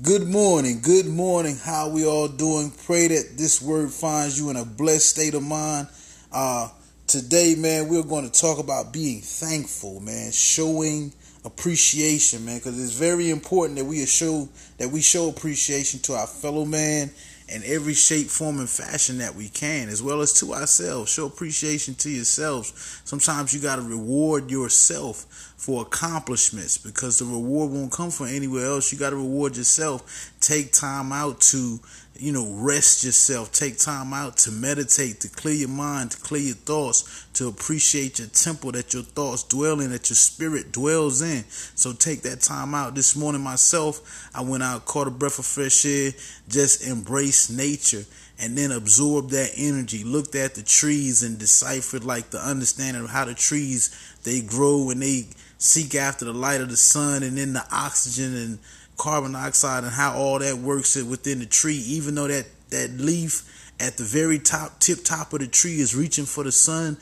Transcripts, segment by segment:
Good morning, good morning. How we all doing? Pray that this word finds you in a blessed state of mind. Uh, today, man, we're going to talk about being thankful, man, showing appreciation, man, because it's very important that we show that we show appreciation to our fellow man in every shape, form, and fashion that we can, as well as to ourselves. Show appreciation to yourselves. Sometimes you got to reward yourself for accomplishments because the reward won't come from anywhere else. You got to reward yourself. Take time out to you know, rest yourself. Take time out to meditate, to clear your mind, to clear your thoughts, to appreciate your temple that your thoughts dwell in, that your spirit dwells in. So take that time out. This morning, myself, I went out, caught a breath of fresh air, just embrace nature and then absorb that energy. Looked at the trees and deciphered like the understanding of how the trees they grow and they seek after the light of the sun and then the oxygen and carbon dioxide and how all that works it within the tree, even though that, that leaf at the very top, tip top of the tree is reaching for the sun,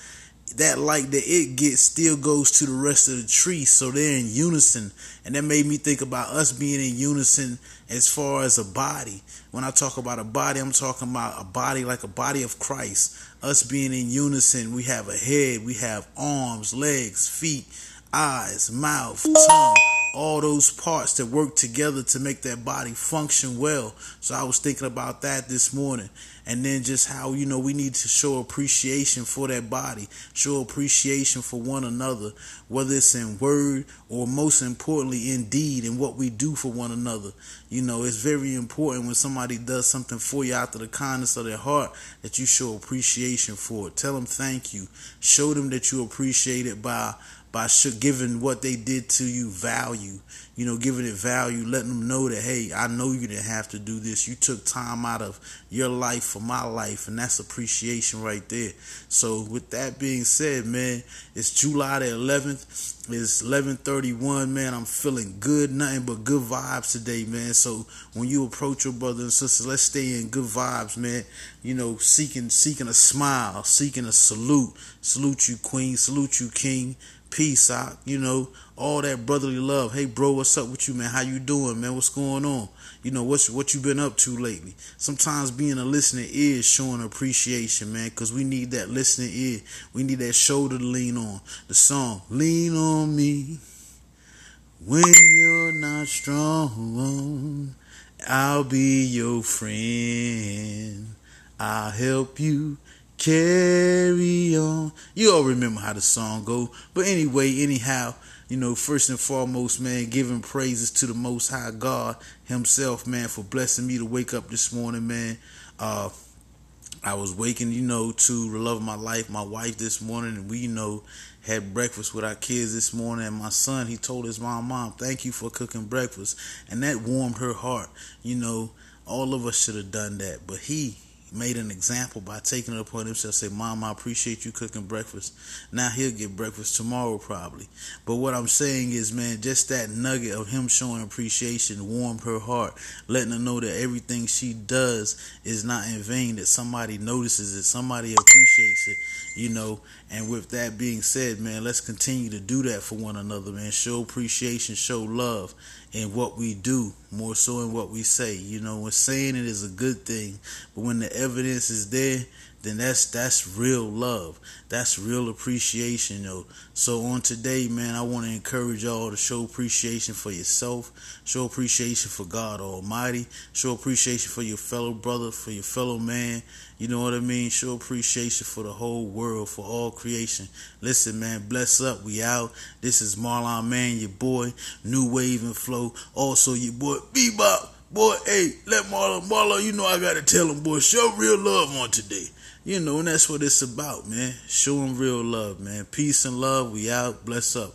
that light that it gets still goes to the rest of the tree. So they're in unison. And that made me think about us being in unison as far as a body. When I talk about a body, I'm talking about a body like a body of Christ. Us being in unison, we have a head, we have arms, legs, feet, eyes, mouth, tongue all those parts that work together to make that body function well. So I was thinking about that this morning. And then just how, you know, we need to show appreciation for that body, show appreciation for one another, whether it's in word or most importantly in deed and what we do for one another. You know, it's very important when somebody does something for you out of the kindness of their heart that you show appreciation for it. Tell them thank you. Show them that you appreciate it by by giving what they did to you value, you know, giving it value, letting them know that, hey, I know you didn't have to do this. You took time out of your life for my life, and that's appreciation right there. So, with that being said, man, it's July the 11th. It's 11:31, man. I'm feeling good, nothing but good vibes today, man. So when you approach your brother and sister, let's stay in good vibes, man. You know, seeking seeking a smile, seeking a salute. Salute you, queen. Salute you, king peace out, you know, all that brotherly love. Hey bro, what's up with you, man? How you doing, man? What's going on? You know, what's what you been up to lately? Sometimes being a listener is showing appreciation, man, because we need that listening ear. We need that shoulder to lean on. The song, Lean on Me. When you're not strong, I'll be your friend. I'll help you carry on. You all remember how the song go. But anyway, anyhow, you know, first and foremost, man, giving praises to the Most High God Himself, man, for blessing me to wake up this morning, man. Uh, I was waking, you know, to the love of my life, my wife this morning, and we, you know, had breakfast with our kids this morning. And my son, he told his mom, Mom, thank you for cooking breakfast. And that warmed her heart. You know, all of us should have done that. But he, made an example by taking it upon himself say mom i appreciate you cooking breakfast. Now he'll get breakfast tomorrow probably. But what i'm saying is man just that nugget of him showing appreciation warmed her heart letting her know that everything she does is not in vain that somebody notices it somebody appreciates it you know? And with that being said man let's continue to do that for one another man. Show appreciation show love in what we do more so in what we say you know? When saying it is a good thing but when the evidence is there then that's that's real love. That's real appreciation, though. So on today, man, I want to encourage y'all to show appreciation for yourself, show appreciation for God Almighty, show appreciation for your fellow brother, for your fellow man. You know what I mean? Show appreciation for the whole world, for all creation. Listen, man, bless up. We out. This is Marlon Man, your boy, New Wave and Flow. Also, your boy Bebop. Boy, hey, let Marlon, Marlon, you know I gotta tell him, boy, show real love on today. You know, and that's what it's about, man. Showing real love, man. Peace and love. We out. Bless up.